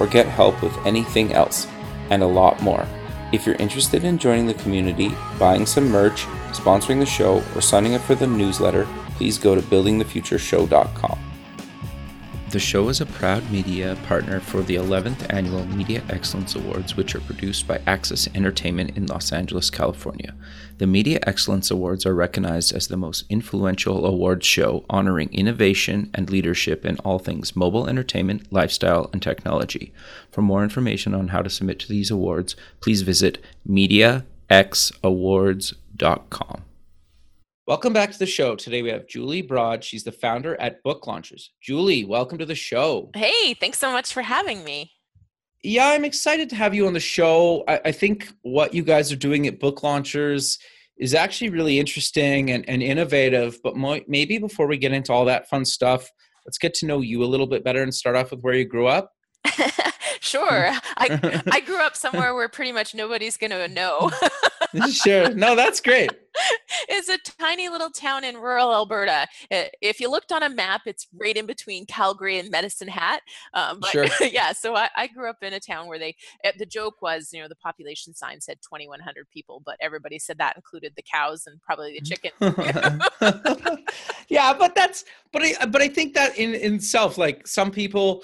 or get help with anything else, and a lot more. If you're interested in joining the community, buying some merch, sponsoring the show, or signing up for the newsletter, please go to buildingthefutureshow.com. The show is a proud media partner for the 11th Annual Media Excellence Awards, which are produced by Access Entertainment in Los Angeles, California. The Media Excellence Awards are recognized as the most influential awards show honoring innovation and leadership in all things mobile entertainment, lifestyle, and technology. For more information on how to submit to these awards, please visit MediaXAwards.com. Welcome back to the show. Today we have Julie Broad. She's the founder at Book Launchers. Julie, welcome to the show. Hey, thanks so much for having me. Yeah, I'm excited to have you on the show. I, I think what you guys are doing at Book Launchers is actually really interesting and, and innovative. But mo- maybe before we get into all that fun stuff, let's get to know you a little bit better and start off with where you grew up. sure. I, I grew up somewhere where pretty much nobody's going to know. sure. No, that's great. It's a tiny little town in rural Alberta. If you looked on a map, it's right in between Calgary and Medicine Hat. Um, but Sure. yeah, so I, I grew up in a town where they, eh, the joke was, you know, the population sign said 2,100 people, but everybody said that included the cows and probably the chicken. yeah, but that's but I but I think that in in itself, like some people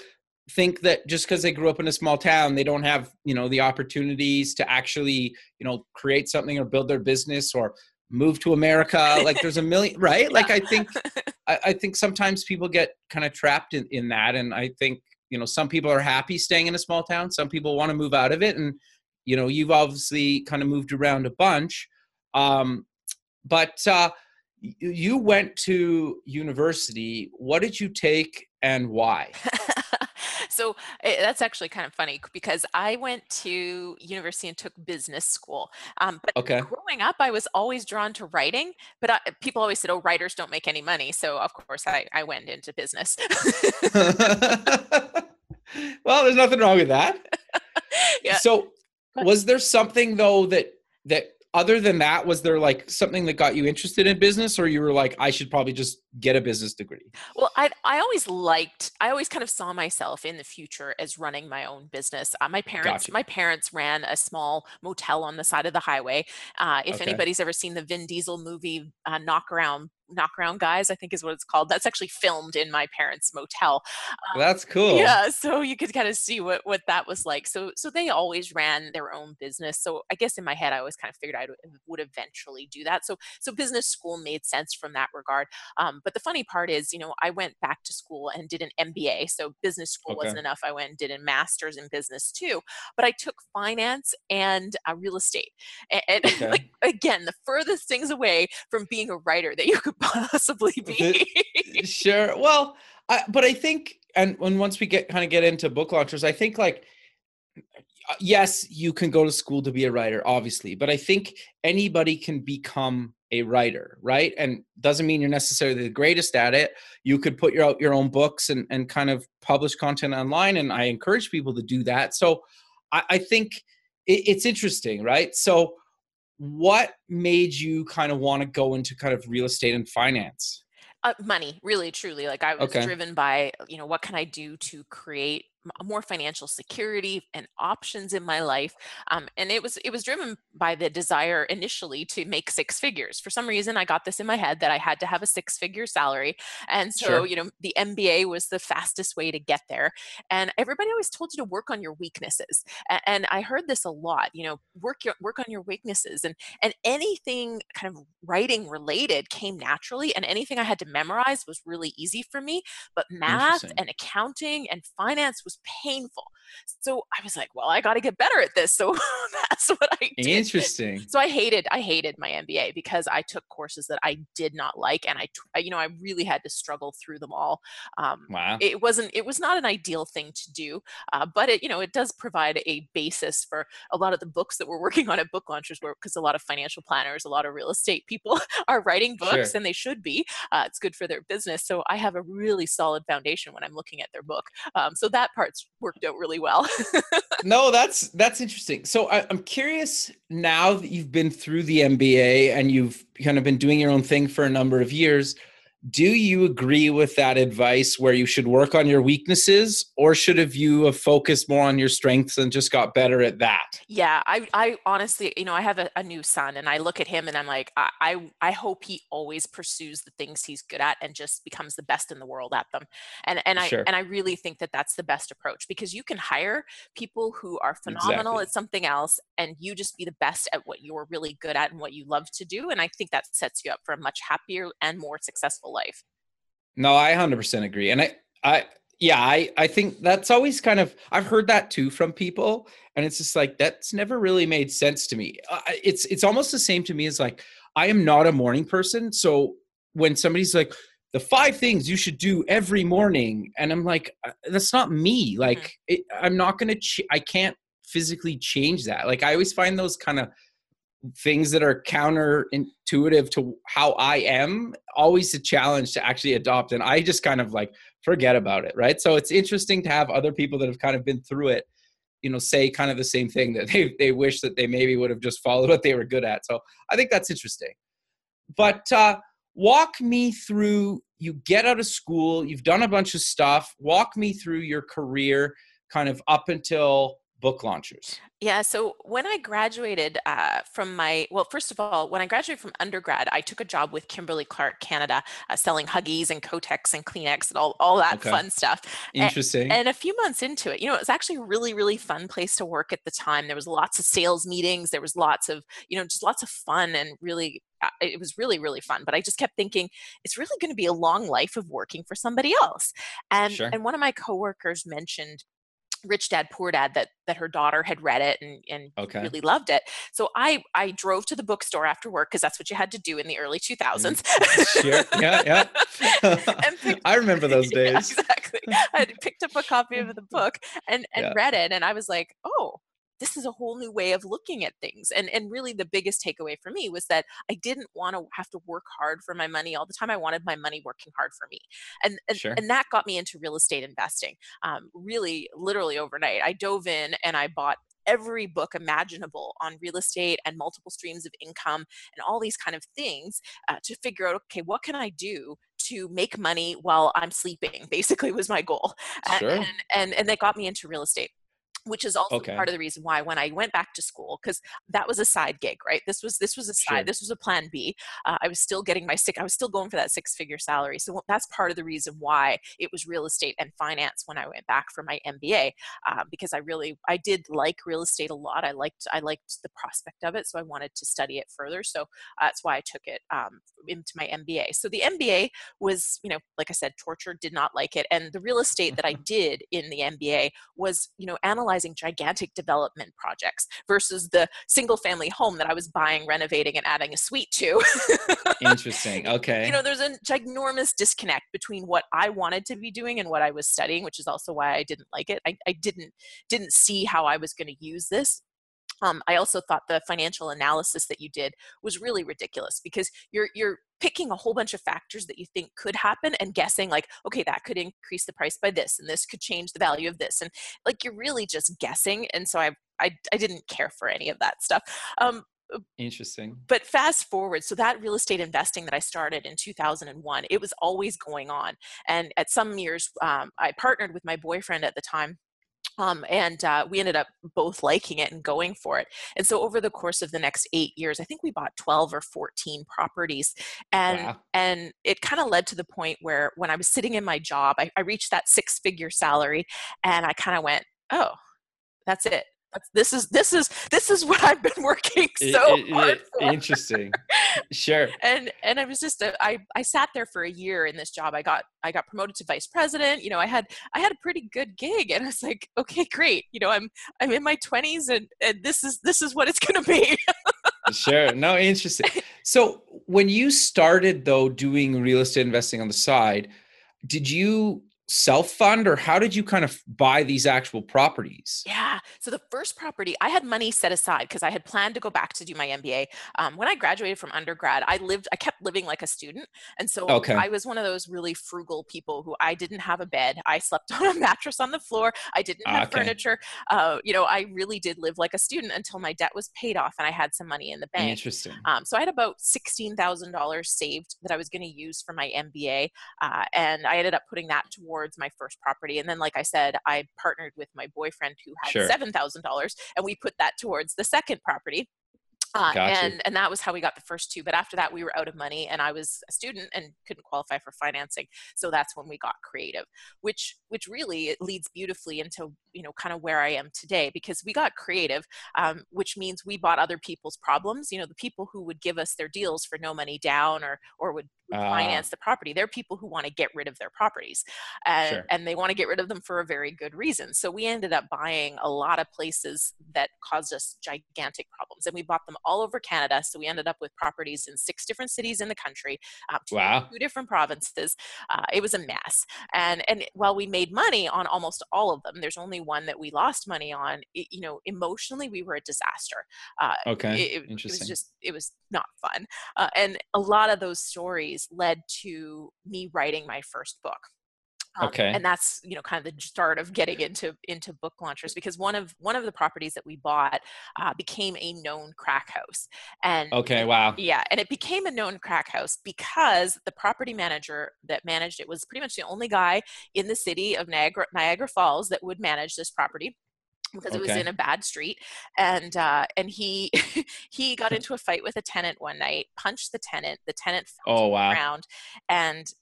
think that just because they grew up in a small town, they don't have you know the opportunities to actually you know create something or build their business or move to America. Like there's a million, right? Like I think I, I think sometimes people get kind of trapped in in that, and I think you know some people are happy staying in a small town. Some people want to move out of it, and you know you've obviously kind of moved around a bunch. Um, but uh, you went to university. What did you take and why? so eh, that's actually kind of funny because I went to university and took business school. Um, but Okay. growing up, I was always drawn to writing. But I, people always said, "Oh, writers don't make any money." So of course, I, I went into business. well, there's nothing wrong with that. yeah. So, was there something though that that other than that was there like something that got you interested in business or you were like I should probably just get a business degree? Well, I I always liked I always kind of saw myself in the future as running my own business. Uh, my parents Gotcha. my parents ran a small motel on the side of the highway. Uh, if Okay. anybody's ever seen the Vin Diesel movie uh, Knockaround Knockaround Guys, I think is what it's called. That's actually filmed in my parents' motel. Um, That's cool. yeah, so you could kind of see what what that was like. So so they always ran their own business. So I guess in my head I always kind of figured I would eventually do that. So so business school made sense from that regard. Um, but the funny part is, you know, I went back to school and did an MBA. So business school Okay. wasn't enough. I went and did a master's in business too. But I took finance and uh, real estate. And, and Okay. like again, the furthest things away from being a writer that you could possibly be. sure. Well, I, but I think, and when once we get kind of get into book launchers, I think like, uh, yes, you can go to school to be a writer, obviously, but I think anybody can become a writer, right? And doesn't mean you're necessarily the greatest at it. You could put your out your own books and and kind of publish content online, and I encourage people to do that. So, I, I think it, it's interesting, right? So. What made you kind of want to go into kind of real estate and finance? Uh, money, really, truly. Like I was Okay. driven by, you know, what can I do to create more financial security and options in my life? Um, and it was it was driven by the desire initially to make six figures. For some reason, I got this in my head that I had to have a six figure salary, and so Sure. you know, the MBA was the fastest way to get there. And everybody always told you to work on your weaknesses, and I heard this a lot. You know, work your work on your weaknesses, and and anything kind of writing related came naturally and anything i had to memorize was really easy for me but math and accounting and finance was painful So I was like, well, I got to get better at this. So that's what I did. Interesting. So I hated I hated my MBA because I took courses that I did not like, and I you know I really had to struggle through them all. Um, wow. It wasn't it was not an ideal thing to do, uh, but it you know it does provide a basis for a lot of the books that we're working on at Book Launchers, because a lot of financial planners, a lot of real estate people are writing books, sure. and they should be. Uh, it's good for their business. So I have a really solid foundation when I'm looking at their book. Um, so that part's worked out really well. no, that's that's interesting. So I, I'm curious now that you've been through the MBA and you've kind of been doing your own thing for a number of years do you agree with that advice where you should work on your weaknesses or should have you have focused more on your strengths and just got better at that yeah i i honestly you know i have a, a new son and i look at him and i'm like I, I, I hope he always pursues the things he's good at and just becomes the best in the world at them and and i sure. and i really think that that's the best approach because you can hire people who are phenomenal exactly. at something else and you just be the best at what you're really good at and what you love to do and i think that sets you up for a much happier and more successful life. No, I 100% agree. And I, I, yeah, I, I think that's always kind of, I've heard that too from people. And it's just like, that's never really made sense to me. Uh, it's, it's almost the same to me as like, I am not a morning person. So when somebody's like, the five things you should do every morning, and I'm like, uh, that's not me. Like, mm-hmm. it, I'm not going to, ch- I can't physically change that. Like, I always find those kind of things that are counterintuitive to how I am always a challenge to actually adopt and I just kind of like forget about it right? So it's interesting to have other people that have kind of been through it you know say kind of the same thing that they they wish that they maybe would have just followed what they were good at. So I think that's interesting. But uh walk me through you get out of school you've done a bunch of stuff. Walk me through your career kind of up until book launchers yeah, so when I graduated uh, from my, well, first of all, when I graduated from undergrad, I took a job with Kimberly Clark Canada, uh, selling Huggies and Kotex and Kleenex and all, all that okay. fun stuff. Interesting. And, and, a few months into it, you know, it was actually a really, really fun place to work at the time. There was lots of sales meetings. There was lots of, you know, just lots of fun and really, uh, it was really, really fun. But I just kept thinking, it's really going to be a long life of working for somebody else. And, sure. and one of my coworkers mentioned Rich Dad Poor Dad that that her daughter had read it and, and okay. really loved it. So I I drove to the bookstore after work because that's what you had to do in the early 2000s. Mm, sure. Yeah, yeah. picked, I remember those days. Yeah, exactly. I picked up a copy of the book and and yeah. read it and I was like, "Oh, this is a whole new way of looking at things and and really the biggest takeaway for me was that i didn't want to have to work hard for my money all the time i wanted my money working hard for me and and, sure. and that got me into real estate investing um, really literally overnight i dove in and i bought every book imaginable on real estate and multiple streams of income and all these kind of things uh, to figure out okay what can i do to make money while i'm sleeping basically was my goal sure. and, and and and that got me into real estate which is also okay. part of the reason why when I went back to school, because that was a side gig, right? This was this was a side, sure. this was a plan B. Uh, I was still getting my sick, I was still going for that six figure salary. So that's part of the reason why it was real estate and finance when I went back for my MBA, uh, because I really I did like real estate a lot. I liked I liked the prospect of it, so I wanted to study it further. So uh, that's why I took it um, into my MBA. So the MBA was, you know, like I said, torture. Did not like it, and the real estate that I did in the MBA was, you know, analyzing analyzing gigantic development projects versus the single family home that I was buying, renovating, and adding a suite to. Interesting. Okay. You know, there's a ginormous disconnect between what I wanted to be doing and what I was studying, which is also why I didn't like it. I, I didn't didn't see how I was going to use this um, I also thought the financial analysis that you did was really ridiculous because you're you're picking a whole bunch of factors that you think could happen and guessing like okay that could increase the price by this and this could change the value of this and like you're really just guessing and so I I, I didn't care for any of that stuff. Um, uh, Interesting. But fast forward, so that real estate investing that I started in 2001, it was always going on. And at some years, um, I partnered with my boyfriend at the time um, and uh, we ended up both liking it and going for it. And so over the course of the next eight years, I think we bought 12 or 14 properties. And wow. and it kind of led to the point where when I was sitting in my job, I, I reached that six figure salary and I kind of went, oh, that's it. This is this is this is what I've been working so it, it, hard for. Interesting. Sure. and and I was just a, I I sat there for a year in this job. I got I got promoted to vice president. You know, I had I had a pretty good gig, and I was like, okay, great. You know, I'm I'm in my 20s, and and this is this is what it's gonna be. sure. No, interesting. So when you started though doing real estate investing on the side, did you self fund or how did you kind of buy these actual properties? Yeah. So the first property, I had money set aside because I had planned to go back to do my MBA. Um, when I graduated from undergrad, I lived, I kept living like a student. And so okay. I was one of those really frugal people who I didn't have a bed. I slept on a mattress on the floor. I didn't have okay. furniture. Uh, you know, I really did live like a student until my debt was paid off and I had some money in the bank. Interesting. Um, so I had about $16,000 saved that I was going to use for my MBA. Uh, and I ended up putting that towards towards my first property. And then, like I said, I partnered with my boyfriend who had sure. $7,000 and we put that towards the second property. Uh, and and that was how we got the first two. But after that, we were out of money, and I was a student and couldn't qualify for financing. So that's when we got creative, which which really it leads beautifully into you know kind of where I am today because we got creative, um, which means we bought other people's problems. You know, the people who would give us their deals for no money down or or would uh, finance the property. They're people who want to get rid of their properties, and sure. and they want to get rid of them for a very good reason. So we ended up buying a lot of places that caused us gigantic problems, and we bought them all over Canada. So we ended up with properties in six different cities in the country, um, two, wow. two different provinces. Uh, it was a mess. And and while we made money on almost all of them, there's only one that we lost money on. It, you know, emotionally, we were a disaster. Uh, okay, it, Interesting. it was just it was not fun. Uh, and a lot of those stories led to me writing my first book. Um, okay. And that's you know kind of the start of getting into into book launchers because one of one of the properties that we bought uh, became a known crack house. And okay, wow. Yeah, and it became a known crack house because the property manager that managed it was pretty much the only guy in the city of Niagara, Niagara Falls that would manage this property because okay. it was in a bad street and uh, and he he got into a fight with a tenant one night punched the tenant the tenant fell oh, wow. around and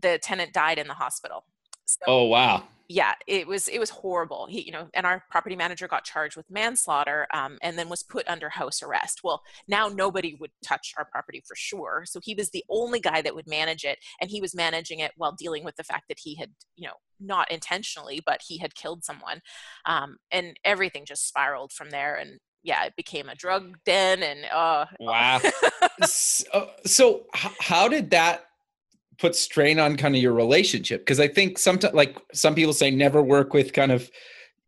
the tenant died in the hospital so, oh wow. Yeah, it was it was horrible. He, you know, and our property manager got charged with manslaughter, um, and then was put under house arrest. Well, now nobody would touch our property for sure. So he was the only guy that would manage it, and he was managing it while dealing with the fact that he had, you know, not intentionally, but he had killed someone, um, and everything just spiraled from there. And yeah, it became a drug den, and uh, wow. so, so how did that put strain on kind of your relationship. Because i think sometimes like some people say never work with kind of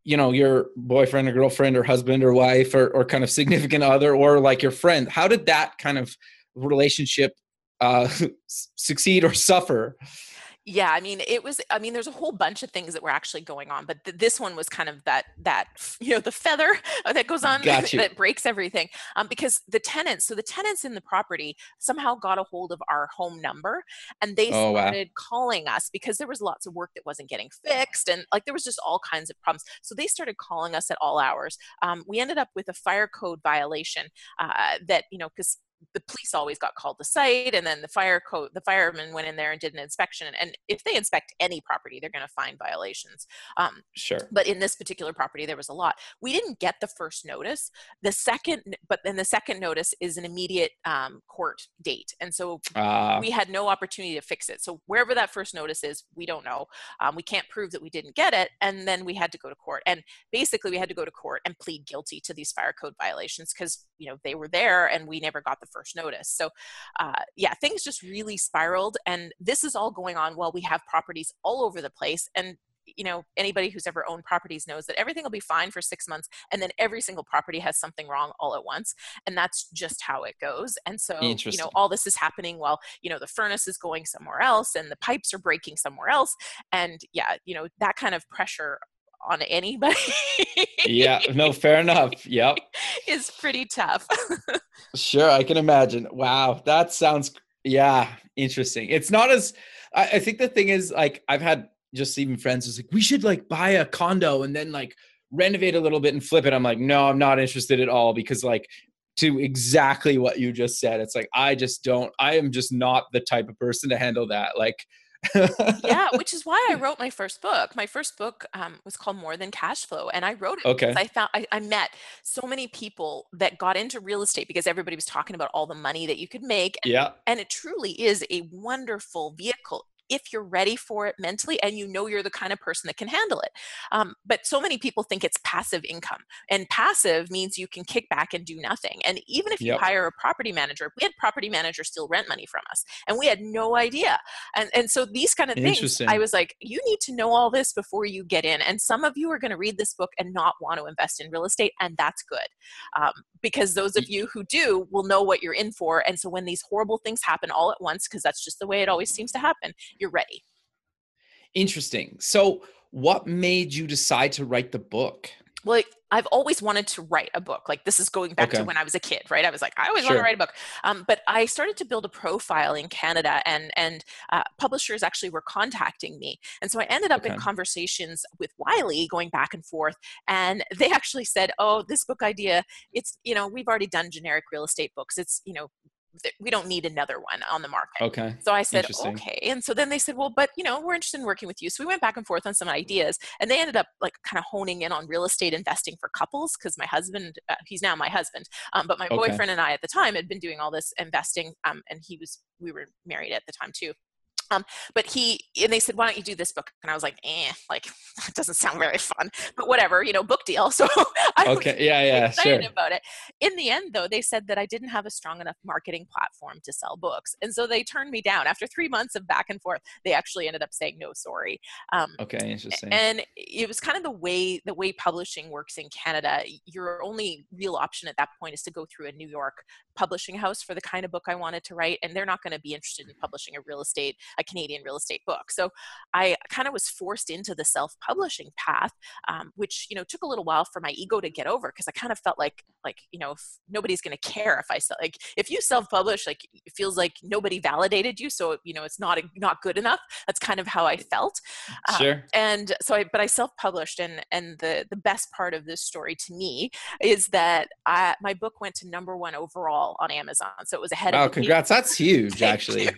you know your boyfriend or girlfriend or husband or wife or, or kind of significant other or like your friend. How did that kind of relationship uh succeed or suffer yeah i mean it was i mean there's a whole bunch of things that were actually going on but th- this one was kind of that that you know the feather that goes on that breaks everything um, because the tenants so the tenants in the property somehow got a hold of our home number and they oh, started wow. calling us because there was lots of work that wasn't getting fixed and like there was just all kinds of problems. So they started calling us at all hours. Um, we ended up with a fire code violation uh, that you know because the police always got called to site and then the fire code the firemen went in there and did an inspection and if they inspect any property they're going to find violations. Um, sure. but in this particular property there was a lot. We didn't get the first notice. The second but then the second notice is an immediate um, court date and so uh, we had no opportunity to fix it. So wherever that first notice is we don't know. Um, we can't prove that we didn't get it and then we had to go to court. And basically we had to go to court and plead guilty to these fire code violations because you know they were there and we never got the first notice. So, uh, yeah, things just really spiraled. And this is all going on while we have properties all over the place. And you know anybody who's ever owned properties knows that everything will be fine for six months and then every single property has something wrong all at once and that's just how it goes and so you know all this is happening while you know the furnace is going somewhere else and the pipes are breaking somewhere else and yeah you know that kind of pressure on anybody. yeah, no, fair enough. Yep. is pretty tough. sure, I can imagine. Wow, that sounds yeah, interesting. It's not as I, I think the thing is like I've had just even friends who's like, we should like buy a condo and then like renovate a little bit and flip it. I'm like, no, I'm not interested at all because like to exactly what you just said, it's like I just don't I am just not the type of person to handle that. Like yeah, which is why I wrote my first book. My first book um, was called More Than Cash Flow, and I wrote it Okay. because I found I, I met so many people that got into real estate because everybody was talking about all the money that you could make, Yeah. and it truly is a wonderful vehicle if you're ready for it mentally and you know you're the kind of person that can handle it. Um, but so many people think it's passive income, and passive means you can kick back and do nothing. And even if you Yep. hire a property manager, we had property managers steal rent money from us, and we had no idea. And and so these kind of things, I was like, you need to know all this before you get in. And some of you are going to read this book and not want to invest in real estate, and that's good, um, because those of you who do will know what you're in for. And so when these horrible things happen all at once, because that's just the way it always seems to happen, you're ready. Interesting. So, what made you decide to write the book? Well, like, I've always wanted to write a book. Like this is going back Okay. to when I was a kid, right? I was like, I always want to write a book. Um, but I started to build a profile in Canada, and and uh, publishers actually were contacting me, and so I ended up in conversations with Wiley, going back and forth, and they actually said, "Oh, this book idea, it's you know we've already done generic real estate books. It's you know we don't need another one on the market." Okay. So I said, okay. And so then they said, well, but you know, we're interested in working with you. So we went back and forth on some ideas and they ended up like kind of honing in on real estate investing for couples because my husband, uh, he's now my husband, um, but my Okay. boyfriend and I at the time had been doing all this investing um, and he was, we were married at the time too. Um, but he and they said, "Why don't you do this book?" And I was like, "Eh, like that doesn't sound very fun." But whatever, you know, book deal. So I was Okay. Yeah. Yeah. excited Sure. about it. In the end, though, they said that I didn't have a strong enough marketing platform to sell books, and so they turned me down. After three months of back and forth, they actually ended up saying no, sorry. Um, Okay. Interesting. and it was kind of the way the way publishing works in Canada. Your only real option at that point is to go through a New York publishing house for the kind of book I wanted to write, and they're not going to be interested in publishing a real estate, a Canadian real estate book. So I kind of was forced into the self-publishing path, um, which you know took a little while for my ego to get over because I kind of felt like like you know if nobody's going to care if I sell like if you self-publish like it feels like nobody validated you, so you know it's not not good enough. That's kind of how I felt um, sure. and so I, but I self-published, and and the the best part of this story to me is that I, my book went to number one overall on Amazon, so it was ahead Wow. of Canadian- Congrats. That's huge, Thank actually. you.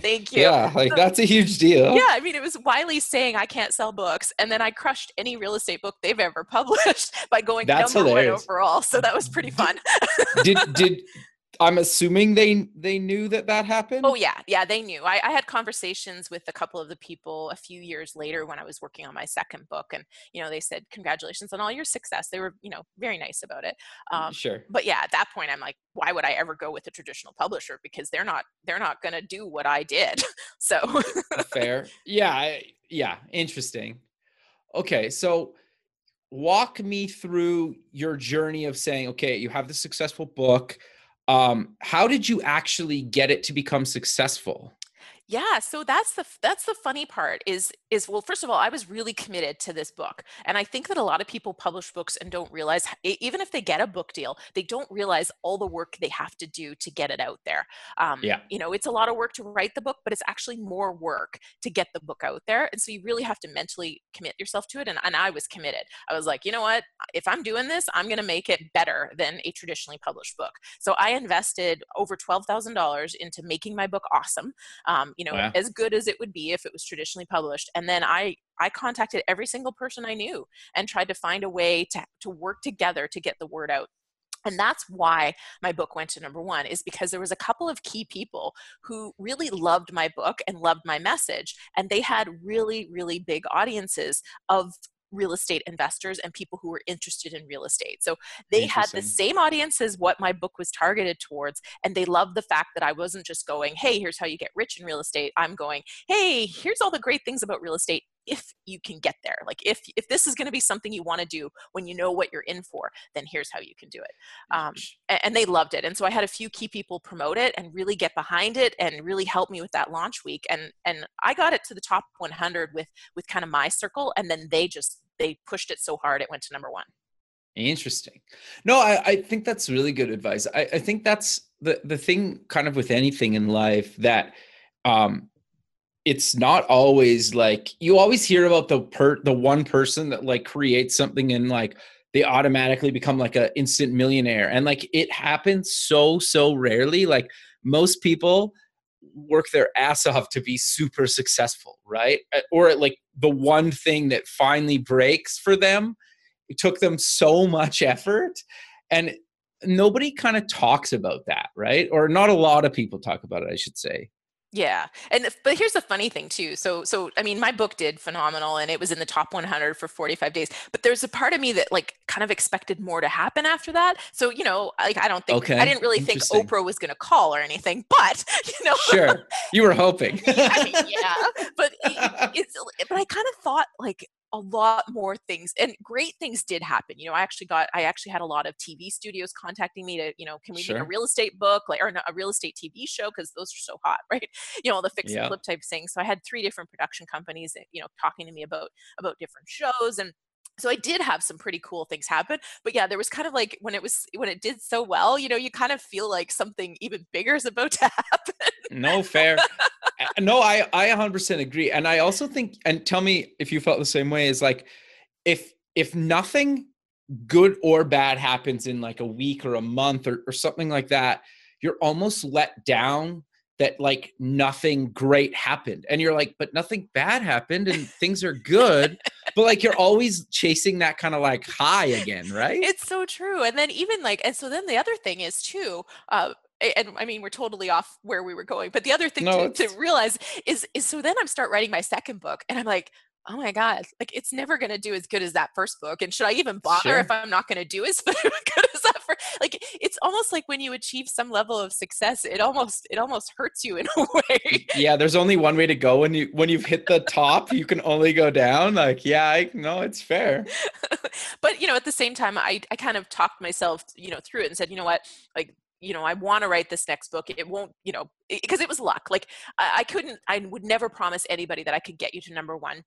Thank you. Yeah. Like that's a huge deal. Yeah, I mean, it was Wiley saying I can't sell books, and then I crushed any real estate book they've ever published by going That's number hilarious. one overall. So that was pretty fun. did did I'm assuming they they knew that that happened. Oh yeah, yeah, they knew. I, I had conversations with a couple of the people a few years later when I was working on my second book, and you know they said congratulations on all your success. They were you know very nice about it. Um, sure. but yeah, at that point, I'm like, why would I ever go with a traditional publisher because they're not they're not going to do what I did. so Fair. Yeah. Yeah. Interesting. Okay. So walk me through your journey of saying, okay, you have the successful book. Um, how did you actually get it to become successful? Yeah so that's the that's the funny part is is well first of all i was really committed to this book and i think that a lot of people publish books and don't realize even if they get a book deal they don't realize all the work they have to do to get it out there. Um, Yeah. you know it's a lot of work to write the book but it's actually more work to get the book out there and so you really have to mentally commit yourself to it and, and i was committed. I was like you know what? If i'm doing this i'm going to make it better than a traditionally published book. So i invested over $12000 into making my book awesome um, you know, Wow. as good as it would be if it was traditionally published. And then I I contacted every single person I knew and tried to find a way to to work together to get the word out. And that's why my book went to number one, is because there was a couple of key people who really loved my book and loved my message. And they had really, really big audiences of real estate investors and people who were interested in real estate. So they had the same audience as what my book was targeted towards. And they loved the fact that I wasn't just going, hey, here's how you get rich in real estate. I'm going, hey, here's all the great things about real estate if you can get there. Like if if this is going to be something you want to do when you know what you're in for, then here's how you can do it. Um, a- and they loved it. And so I had a few key people promote it and really get behind it and really help me with that launch week. And and I got it to the top 100 with with kind of my circle. And then they just they pushed it so hard it went to number one. Interesting. No, I, I think that's really good advice. I, I think that's the the thing kind of with anything in life that um it's not always like you always hear about the per the one person that like creates something and like they automatically become like a instant millionaire and like it happens so so rarely like most people work their ass off to be super successful, right? Uh, or like the one thing that finally breaks for them. It took them so much effort. And nobody kind of talks about that, right? Or not a lot of people talk about it, I should say. Yeah. And but here's the funny thing too. So so I mean my book did phenomenal and it was in the top 100 for 45 days. But there's a part of me that like kind of expected more to happen after that. So you know, like I don't think Okay, I didn't really think Oprah was going to call or anything, but you know Sure. You were hoping. I mean, yeah, but it, it's but I kind of thought like a lot more things and great things did happen. You know, I actually got I actually had a lot of TV studios contacting me to, you know, can we make a real estate book like or a real estate TV show because those are so hot, right? You know, all the fix and Yeah. flip type things. So I had three different production companies, that, you know, talking to me about about different shows and so I did have some pretty cool things happen, but yeah, there was kind of like when it was when it did so well, you know, you kind of feel like something even bigger is about to happen. no fair no i i 100% agree. And i also think and tell me if you felt the same way is like if if nothing good or bad happens in like a week or a month or, or something like that you're almost let down that like nothing great happened. And you're like but nothing bad happened and things are good. But like you're always chasing that kind of like high again right? It's so true. And then even like, and so then the other thing is too, uh, and I mean we're totally off where we were going, but the other thing No, to, to realize is is so then I'm start writing my second book, and I'm like, oh my god, like it's never gonna do as good as that first book, and should I even bother Sure. if I'm not gonna do as good as that first? Like it's almost like when you achieve some level of success, it almost it almost hurts you in a way. yeah there's only one way to go when you when you've hit the top you can only go down like yeah i no it's fair but you know at the same time i i kind of talked myself you know through it and said you know what like you know i want to write this next book it won't you know because it was luck like I, I couldn't i would never promise anybody that i could get you to number one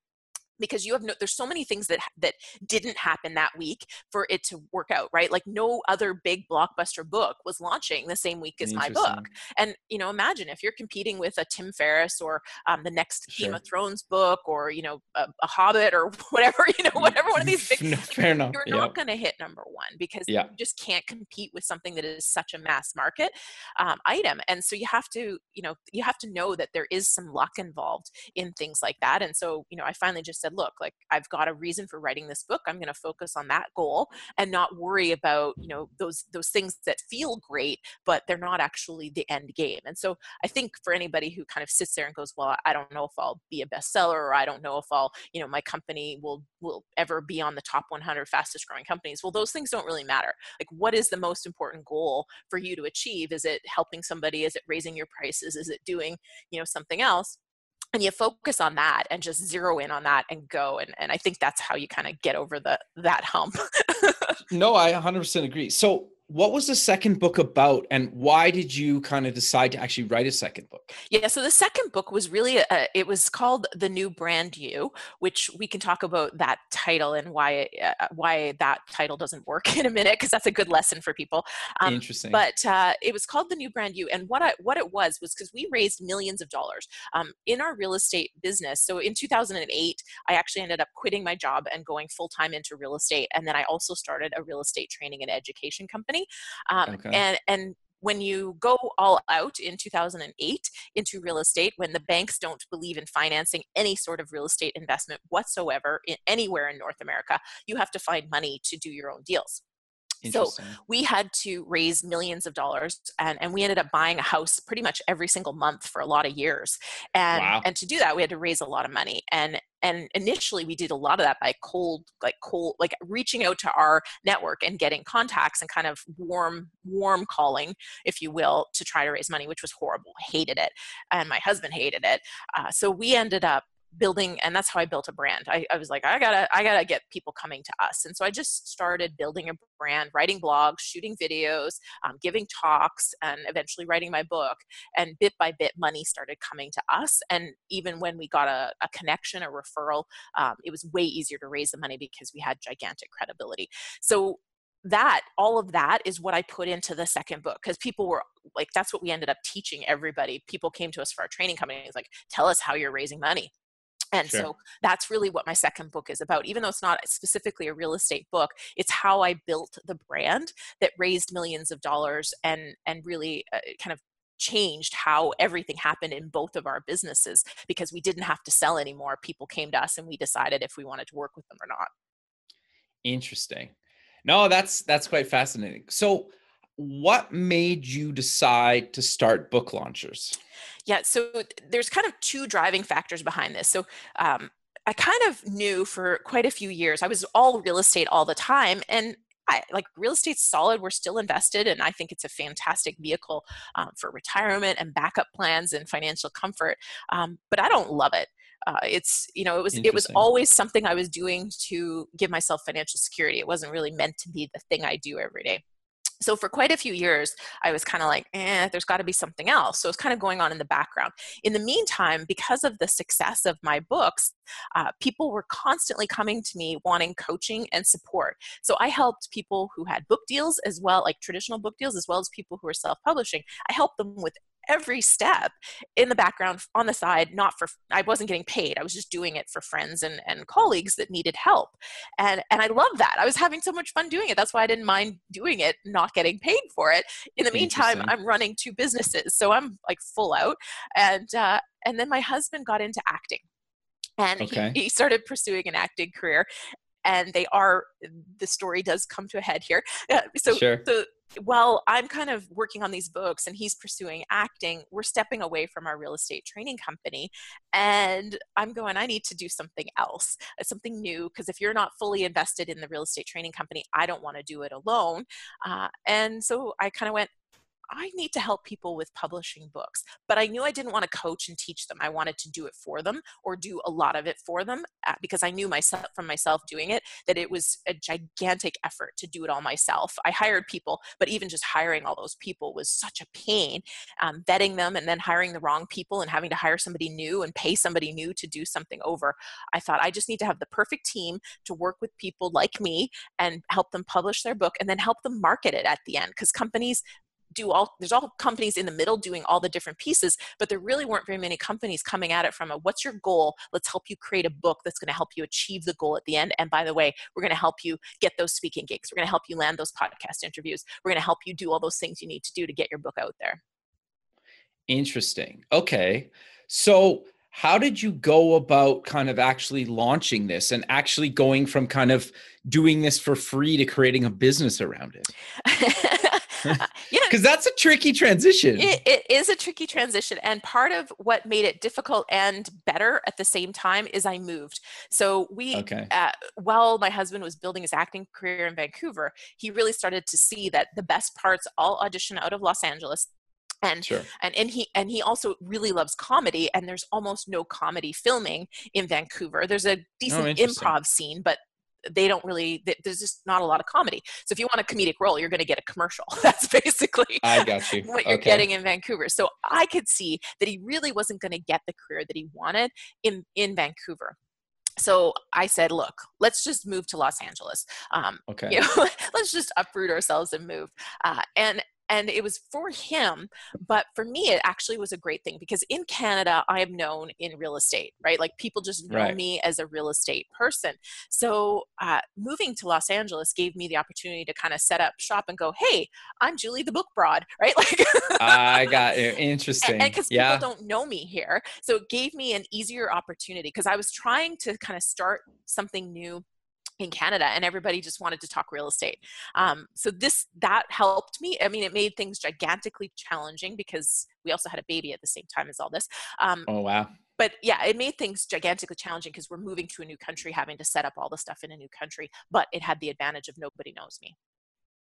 because you have no there's so many things that that didn't happen that week for it to work out right? Like no other big blockbuster book was launching the same week as my book. And you know imagine if you're competing with a tim ferriss or um, the next game of thrones book or you know a, a hobbit or whatever you know whatever one of these big No, fair enough you're not going to hit number one because Yeah. you just can't compete with something that is such a mass market um, item. And so you have to you know you have to know that there is some luck involved in things like that. And so you know i finally just said look like i've got a reason for writing this book i'm going to focus on that goal and not worry about you know those those things that feel great but they're not actually the end game. And so i think for anybody who kind of sits there and goes well i don't know if i'll be a bestseller or i don't know if i'll you know my company will will ever be on the top 100 fastest growing companies well those things don't really matter. Like what is the most important goal for you to achieve? Is it helping somebody? Is it raising your prices? Is it doing you know something else and you focus on that and just zero in on that and go and, and i think that's how you kind of get over the that hump No, I 100% agree. So, what was the second book about, and why did you kind of decide to actually write a second book? Yeah, so the second book was really a, it was called The New Brand You, which we can talk about that title and why uh, why that title doesn't work in a minute because that's a good lesson for people. Um, Interesting. but uh, it was called the new brand you and what I, what it was was because we raised millions of dollars um, in our real estate business so in 2008 i actually ended up quitting my job and going full-time into real estate and then i also started a real estate training and education company um, Okay. and and when you go all out in 2008 into real estate when the banks don't believe in financing any sort of real estate investment whatsoever in anywhere in north america you have to find money to do your own deals so we had to raise millions of dollars and, and we ended up buying a house pretty much every single month for a lot of years and Wow. and to do that we had to raise a lot of money and and initially we did a lot of that by cold like cold like reaching out to our network and getting contacts and kind of warm warm calling if you will to try to raise money which was horrible. Hated it and my husband hated it. Uh, so we ended up building and that's how i built a brand. I, I was like i gotta i gotta get people coming to us. And so i just started building a brand writing blogs shooting videos um, giving talks and eventually writing my book and bit by bit money started coming to us. And even when we got a, a connection a referral um, it was way easier to raise the money because we had gigantic credibility. So that all of that is what i put into the second book because people were like that's what we ended up teaching everybody. People came to us for our training company it's like tell us how you're raising money and Sure. so that's really what my second book is about even though it's not specifically a real estate book it's how i built the brand that raised millions of dollars and and really uh, kind of changed how everything happened in both of our businesses because we didn't have to sell anymore. People came to us and we decided if we wanted to work with them or not. Interesting. No, that's that's quite fascinating. So what made you decide to start book launchers? Yeah, so there's kind of two driving factors behind this. So um, I kind of knew for quite a few years, I was all real estate all the time. And I, like real estate's solid. We're still invested, and I think it's a fantastic vehicle um, for retirement and backup plans and financial comfort. Um, but I don't love it. Uh, it's you know it was it was always something I was doing to give myself financial security. It wasn't really meant to be the thing I do every day so for quite a few years i was kind of like eh there's got to be something else. So it's kind of going on in the background. In the meantime because of the success of my books uh, people were constantly coming to me wanting coaching and support. So i helped people who had book deals as well like traditional book deals as well as people who were self-publishing. I helped them with every step in the background on the side not for i wasn't getting paid i was just doing it for friends and, and colleagues that needed help. And and i love that. I was having so much fun doing it. That's why i didn't mind doing it not getting paid for it. In the meantime i'm running two businesses so i'm like full out. And uh, and then my husband got into acting. And okay. he, he, started pursuing an acting career. And they are the story does come to a head here. Uh, so sure. so while I'm kind of working on these books and he's pursuing acting, we're stepping away from our real estate training company. And I'm going, I need to do something else, uh, something new. Because if you're not fully invested in the real estate training company, I don't want to do it alone. Uh, and so I kind of went, I need to help people with publishing books. But I knew I didn't want to coach and teach them. I wanted to do it for them or do a lot of it for them uh, because I knew myself from myself doing it that it was a gigantic effort to do it all myself. I hired people, but even just hiring all those people was such a pain. Um, vetting them and then hiring the wrong people and having to hire somebody new and pay somebody new to do something over. I thought I just need to have the perfect team to work with people like me and help them publish their book and then help them market it at the end because companies do all there's all companies in the middle doing all the different pieces but there really weren't very many companies coming at it from a what's your goal? Let's help you create a book that's going to help you achieve the goal at the end and by the way we're going to help you get those speaking gigs. We're going to help you land those podcast interviews. We're going to help you do all those things you need to do to get your book out there. Interesting. Okay. So how did you go about kind of actually launching this and actually going from kind of doing this for free to creating a business around it you know, because that's a tricky transition. It, it is a tricky transition, and part of what made it difficult and better at the same time is I moved. So we, okay. uh, while my husband was building his acting career in Vancouver, he really started to see that the best parts all audition out of Los Angeles and sure. and and he and he also really loves comedy and there's almost no comedy filming in Vancouver there's a oh, decent oh, improv scene but they don't really there's just not a lot of comedy so if you want a comedic role you're going to get a commercial that's basically i got you what you're okay. getting in vancouver so i could see that he really wasn't going to get the career that he wanted in in vancouver so I said, look, let's just move to Los Angeles. Um, okay. You know, let's just uproot ourselves and move. Uh, and and it was for him but for me it actually was a great thing because in canada i am known in real estate right? Like people just know right. me as a real estate person. So uh, moving to los angeles gave me the opportunity to kind of set up shop and go hey i'm julie the book broad right? Like i got it interesting and because yeah. people don't know me here so it gave me an easier opportunity because i was trying to kind of start something new in Canada and everybody just wanted to talk real estate. Um, so this that helped me. I mean, it made things gigantically challenging because we also had a baby at the same time as all this. Um, oh wow! But yeah, it made things gigantically challenging because we're moving to a new country, having to set up all the stuff in a new country. But it had the advantage of nobody knows me.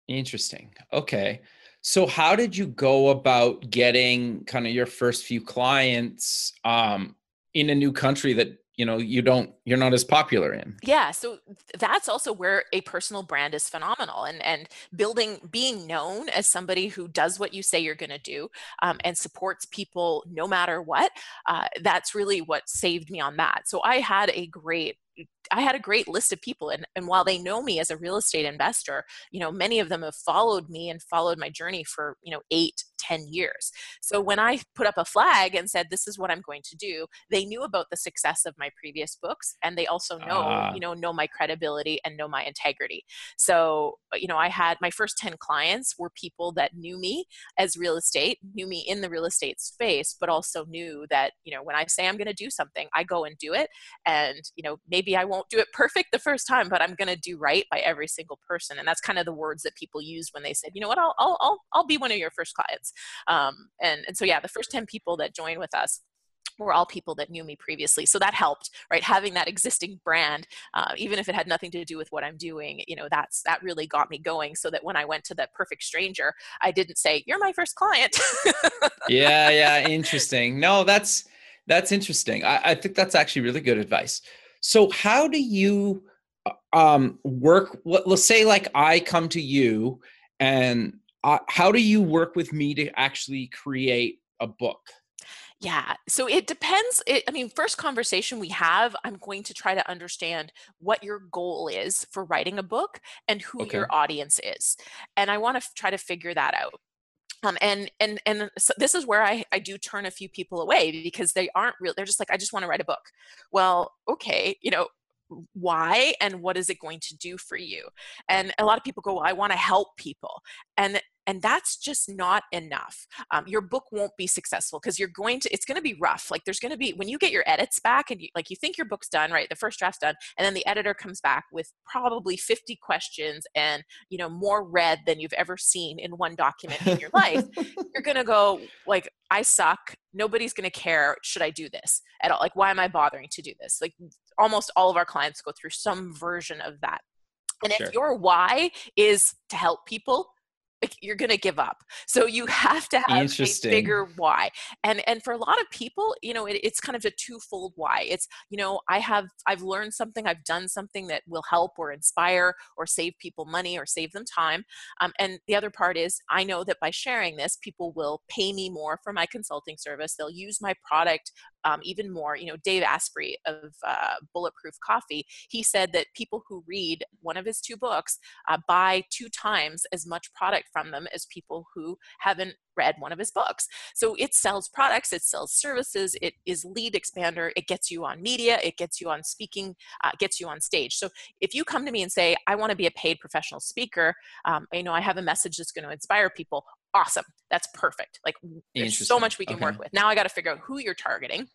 Interesting. Okay. So how did you go about getting kind of your first few clients um, in a new country that you know you don't you're not as popular in. Yeah so that's also where a personal brand is phenomenal and and building being known as somebody who does what you say you're going to do um, and supports people no matter what uh, that's really what saved me on that. So i had a great I had a great list of people. And, and while they know me as a real estate investor, you know, many of them have followed me and followed my journey for, you know, eight, ten years. So when I put up a flag and said, this is what I'm going to do, they knew about the success of my previous books. And they also know, uh. you know, know my credibility and know my integrity. So, you know, I had my first 10 clients were people that knew me as real estate, knew me in the real estate space, but also knew that, you know, when I say I'm going to do something, I go and do it. And, you know, maybe I won't do it perfect the first time, but I'm going to do right by every single person. And that's kind of the words that people use when they said, you know what, I'll, I'll, I'll, I'll be one of your first clients. Um, and, and so, yeah, the first 10 people that joined with us were all people that knew me previously. So that helped right? Having that existing brand uh, even if it had nothing to do with what i'm doing you know that's that really got me going so that when i went to that perfect stranger i didn't say you're my first client. Yeah yeah interesting. No that's that's interesting. I, I think that's actually really good advice so how do you uh, um, work? Let's say like I come to you, and uh, how do you work with me to actually create a book? Yeah. So it depends. It, I mean, first conversation we have, I'm going to try to understand what your goal is for writing a book and who okay. your audience is. And I want to f- try to figure that out. Um, and and and so this is where I, I do turn a few people away because they aren't real they're just like i just want to write a book. Well okay you know why and what is it going to do for you? And a lot of people go well, i want to help people. And and that's just not enough. Um, your book won't be successful because you're going to it's going to be rough like there's going to be when you get your edits back and you, like you think your book's done right the first draft's done and then the editor comes back with probably 50 questions and you know more red than you've ever seen in one document in your life you're going to go like i suck. Nobody's going to care. Should i do this at all? Like why am i bothering to do this? Like almost all of our clients go through some version of that. And sure. if your why is to help people you're going to give up. So you have to have a bigger why. And and for a lot of people you know it, it's kind of a twofold why. It's you know i have i've learned something i've done something that will help or inspire or save people money or save them time. Um, and the other part is i know that by sharing this people will pay me more for my consulting service. They'll use my product um, even more. You know, Dave Asprey of uh, Bulletproof Coffee, he said that people who read one of his two books uh, buy two times as much product from them as people who haven't read one of his books. So it sells products, it sells services, it is lead expander, it gets you on media, it gets you on speaking, uh, gets you on stage. So if you come to me and say, I want to be a paid professional speaker, um, you know, I have a message that's going to inspire people, awesome. That's perfect. Like there's so much we can okay. work with. Now I got to figure out who you're targeting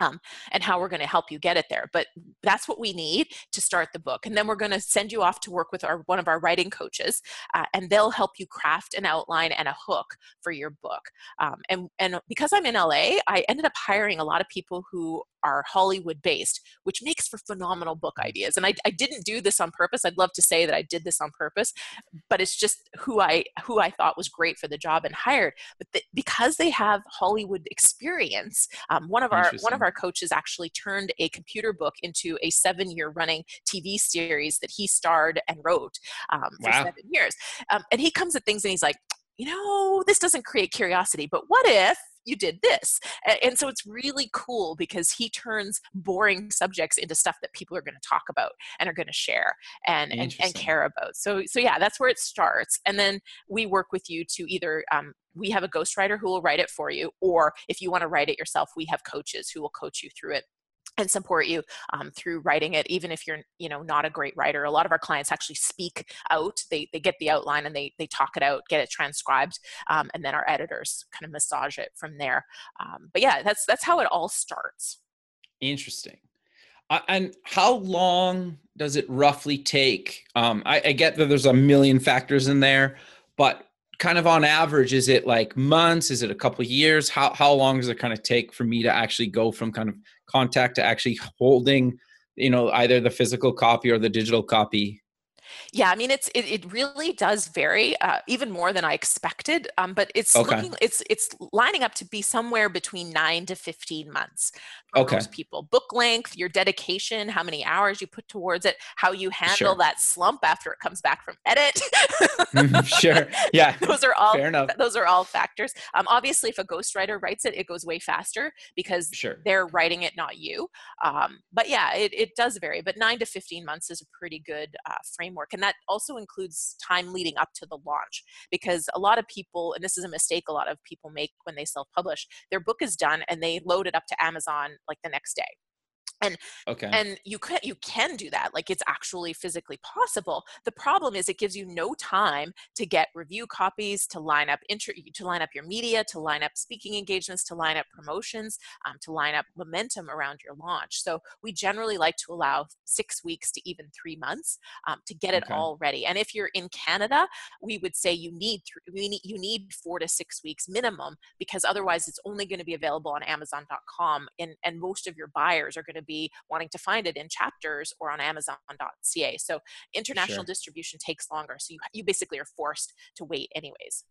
um, and how we're going to help you get it there. But that's what we need to start the book. And then we're going to send you off to work with our one of our writing coaches, uh, and they'll help you craft an outline and a hook for your book. Um, and and because I'm in LA, I ended up hiring a lot of people who are Hollywood based, which makes for phenomenal book ideas. And I, I didn't do this on purpose. I'd love to say that I did this on purpose, but it's just who I who I thought was great for the job and hired. But the, because they have Hollywood experience, um, one of our one of our coaches actually turned a computer book into a seven year running TV series that he starred and wrote um, for wow. seven years. Um, and he comes at things and he's like, you know, this doesn't create curiosity, but what if you did this. And so it's really cool because he turns boring subjects into stuff that people are going to talk about and are going to share and, and, and, care about. So, so yeah, that's where it starts. And then we work with you to either um, we have a ghostwriter who will write it for you, or if you want to write it yourself, we have coaches who will coach you through it and support you um, through writing it even if you're you know not a great writer. A lot of our clients actually speak out. They, they get the outline and they, they talk it out get it transcribed um, and then our editors kind of massage it from there. Um, but yeah that's that's how it all starts. Interesting. Uh, and how long does it roughly take? Um, I, I get that there's a million factors in there but kind of on average is it like months? Is it a couple years? How how long does it kind of take for me to actually go from kind of contact to actually holding you know either the physical copy or the digital copy Yeah, I mean it's it, it really does vary, uh, even more than I expected. Um, but it's Okay. looking it's it's lining up to be somewhere between nine to fifteen months for Okay. most people. Book length, your dedication, how many hours you put towards it, how you handle Sure. that slump after it comes back from edit. sure. Yeah. those are all Fair enough. those are all factors. Um, obviously, if a ghostwriter writes it, it goes way faster because Sure. they're writing it, not you. Um, but yeah, it, it does vary. But nine to 15 months is a pretty good uh, framework. And that also includes time leading up to the launch because a lot of people, and this is a mistake a lot of people make when they self publish, their book is done and they load it up to Amazon like the next day Okay. and you can you can do that like it's actually physically possible the problem is it gives you no time to get review copies to line up inter- to line up your media to line up speaking engagements to line up promotions um, to line up momentum around your launch so we generally like to allow six weeks to even three months um, to get it Okay. all ready and if you're in canada we would say you need th- we need you need four to six weeks minimum because otherwise it's only going to be available on amazon.com and and most of your buyers are going to be wanting to find it in chapters or on amazon.ca so international Sure. distribution takes longer so you, you basically are forced to wait anyways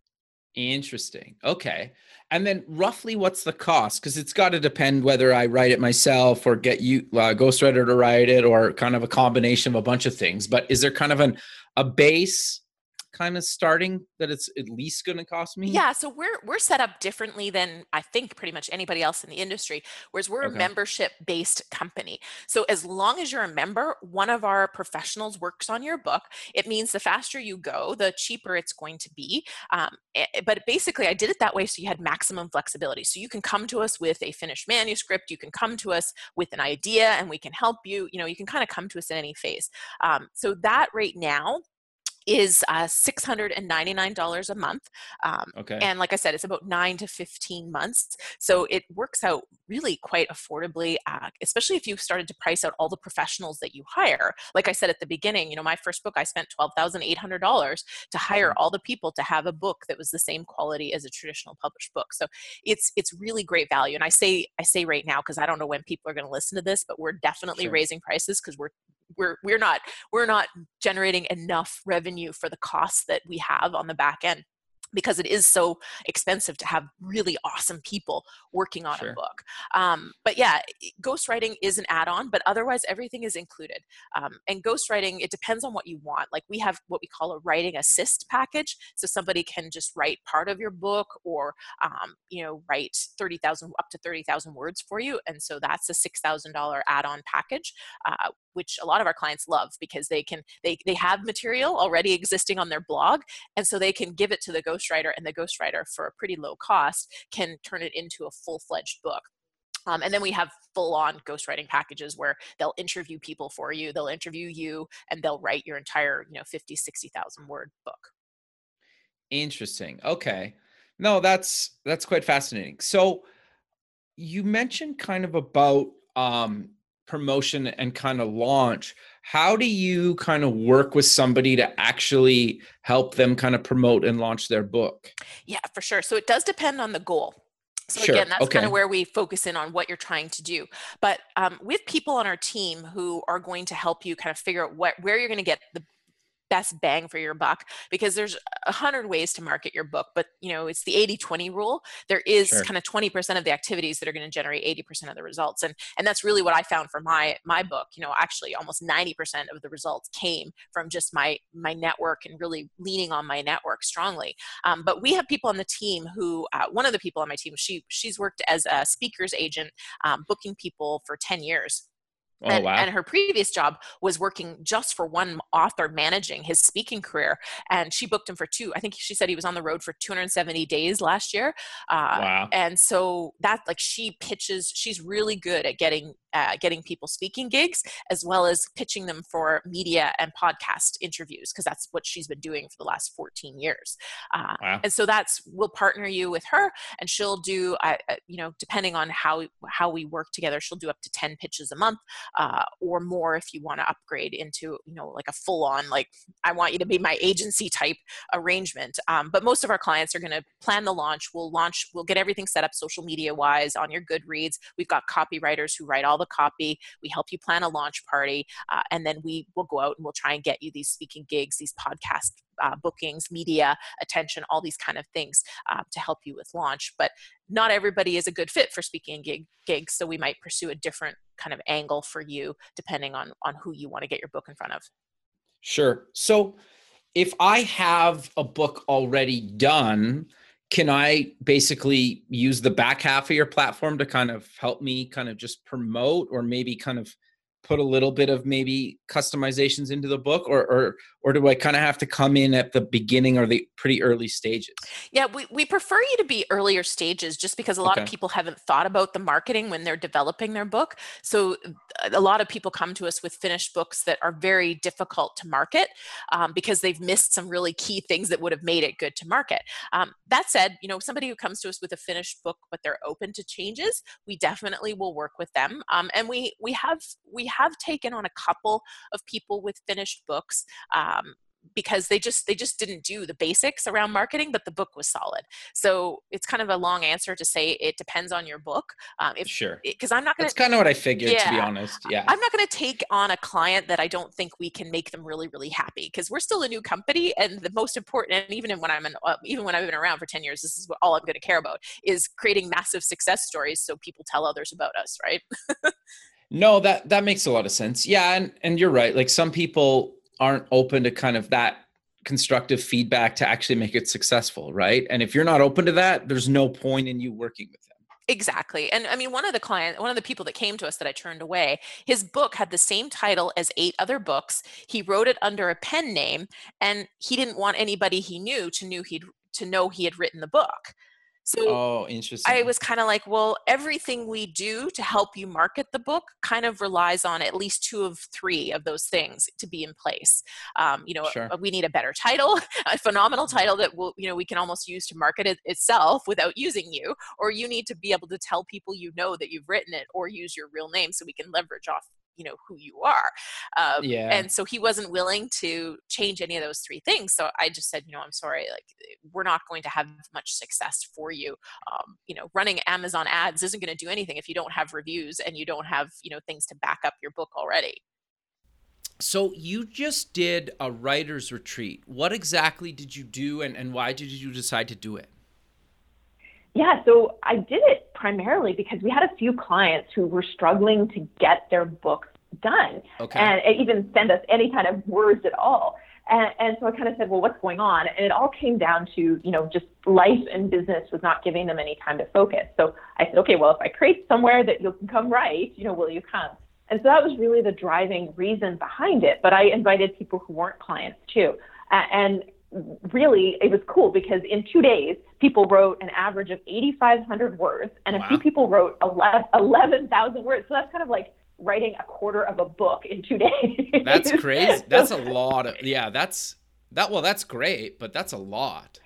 Interesting. Okay. And then roughly what's the cost? Because it's got to depend whether I write it myself or get you uh, ghostwriter to write it or kind of a combination of a bunch of things. But is there kind of an a base kind of starting that it's at least going to cost me? Yeah, so we're we're set up differently than I think pretty much anybody else in the industry, whereas we're Okay. a membership based company. So as long as you're a member, one of our professionals works on your book. It means the faster you go, the cheaper it's going to be. Um, eh, but basically, I did it that way so you had maximum flexibility. So you can come to us with a finished manuscript, you can come to us with an idea, and we can help you. You know, you can kind of come to us in any phase. Um, so that right now is uh, $699 a month. Um, Okay. and like I said, it's about nine to 15 months. So it works out really quite affordably, uh, especially if you started to price out all the professionals that you hire. Like I said at the beginning, you know, my first book, I spent $12,800 to hire all the people to have a book that was the same quality as a traditional published book. So it's, it's really great value. And I say, I say right now, because I don't know when people are going to listen to this, but we're definitely Sure. raising prices because we're, we're, we're not, we're not generating enough revenue for the costs that we have on the back end because it is so expensive to have really awesome people working on Sure. a book. Um, but yeah, ghostwriting is an add-on, but otherwise everything is included. Um, and ghostwriting, it depends on what you want. Like we have what we call a writing assist package, so somebody can just write part of your book, or um, you know, write thirty thousand up to thirty thousand words for you, and so that's a six thousand dollar add-on package. Uh, which a lot of our clients love because they can they they have material already existing on their blog and so they can give it to the ghostwriter and the ghostwriter for a pretty low cost can turn it into a full-fledged book um, and then we have full-on ghostwriting packages where they'll interview people for you they'll interview you and they'll write your entire you know 50 60000 word book Interesting. Okay. No, that's that's quite fascinating. So you mentioned kind of about um promotion and kind of launch. How do you kind of work with somebody to actually help them kind of promote and launch their book? Yeah, for sure. So it does depend on the goal. So Sure, again, that's kind of where we focus in on what you're trying to do. But um, we have people on our team who are going to help you kind of figure out what where you're going to get the best bang for your buck because there's a hundred ways to market your book but you know it's the 80-20 rule. There is Sure. kind of 20% of the activities that are going to generate 80% of the results and and that's really what i found for my my book. You know actually almost 90% of the results came from just my my network and really leaning on my network strongly. Um, but we have people on the team who uh, one of the people on my team she she's worked as a speakers agent um, booking people for 10 years Oh and, wow. and her previous job was working just for one author managing his speaking career and she booked him for two i think she said he was on the road for 270 days last year uh, wow. and so that like she pitches she's really good at getting uh, getting people speaking gigs as well as pitching them for media and podcast interviews because that's what she's been doing for the last 14 years. Uh, Wow. and so that's we'll partner you with her and she'll do uh, uh, you know depending on how how we work together she'll do up to 10 pitches a month uh, or more if you want to upgrade into you know like a full on like i want you to be my agency type arrangement. Um, but most of our clients are going to plan the launch. We'll launch we'll get everything set up social media wise on your goodreads. We've got copywriters who write all all the copy, we help you plan a launch party, uh, and then we will go out and we'll try and get you these speaking gigs, these podcast uh, bookings, media attention, all these kind of things uh, to help you with launch. But not everybody is a good fit for speaking gig, gigs, so we might pursue a different kind of angle for you depending on on who you want to get your book in front of. Sure. So if I have a book already done, can I basically use the back half of your platform to kind of help me kind of just promote or maybe kind of put a little bit of maybe customizations into the book or or or do I kind of have to come in at the beginning or the pretty early stages? Yeah, we, we prefer you to be earlier stages just because a lot okay. of people haven't thought about the marketing when they're developing their book. So a lot of people come to us with finished books that are very difficult to market um, because they've missed some really key things that would have made it good to market. Um, that said, you know, somebody who comes to us with a finished book but they're open to changes, we definitely will work with them. Um, and we we have we have taken on a couple of people with finished books. Um, because they just they just didn't do the basics around marketing but the book was solid. So it's kind of a long answer to say it depends on your book. Um, if sure. because i'm not gonna that's kind of what i figured yeah, to be honest. Yeah. I'm not going to take on a client that i don't think we can make them really really happy because we're still a new company and the most important and even when i'm in, uh, even when i've been around for 10 years this is what all i'm going to care about is creating massive success stories so people tell others about us right no that that makes a lot of sense yeah and and you're right like some people aren't open to kind of that constructive feedback to actually make it successful, right? And if you're not open to that, there's no point in you working with them. Exactly. And I mean, one of the client, one of the people that came to us that I turned away, his book had the same title as eight other books. He wrote it under a pen name and he didn't want anybody he knew to knew he'd to know he had written the book. So oh, interesting. I was kind of like, well, everything we do to help you market the book kind of relies on at least two of three of those things to be in place. Um, you know, sure. we need a better title, a phenomenal title that will, you know, we can almost use to market it itself without using you, or you need to be able to tell people you know that you've written it, or use your real name so we can leverage off you know who you are um, yeah. and so he wasn't willing to change any of those three things so i just said you know i'm sorry like we're not going to have much success for you um, you know running amazon ads isn't going to do anything if you don't have reviews and you don't have you know things to back up your book already. So you just did a writer's retreat. What exactly did you do and, and why did you decide to do it? Yeah, so I did it primarily because we had a few clients who were struggling to get their books done okay. and even send us any kind of words at all. And, and so I kind of said, well, what's going on? And it all came down to, you know, just life and business was not giving them any time to focus. So I said, okay, well, if I create somewhere that you can come write, you know, will you come? And so that was really the driving reason behind it. But I invited people who weren't clients too. and really it was cool because in two days people wrote an average of 8500 words and a few people wrote 11000 words. So that's kind of like writing a quarter of a book in two days. That's crazy. That's a lot of yeah that's that well that's great but that's a lot.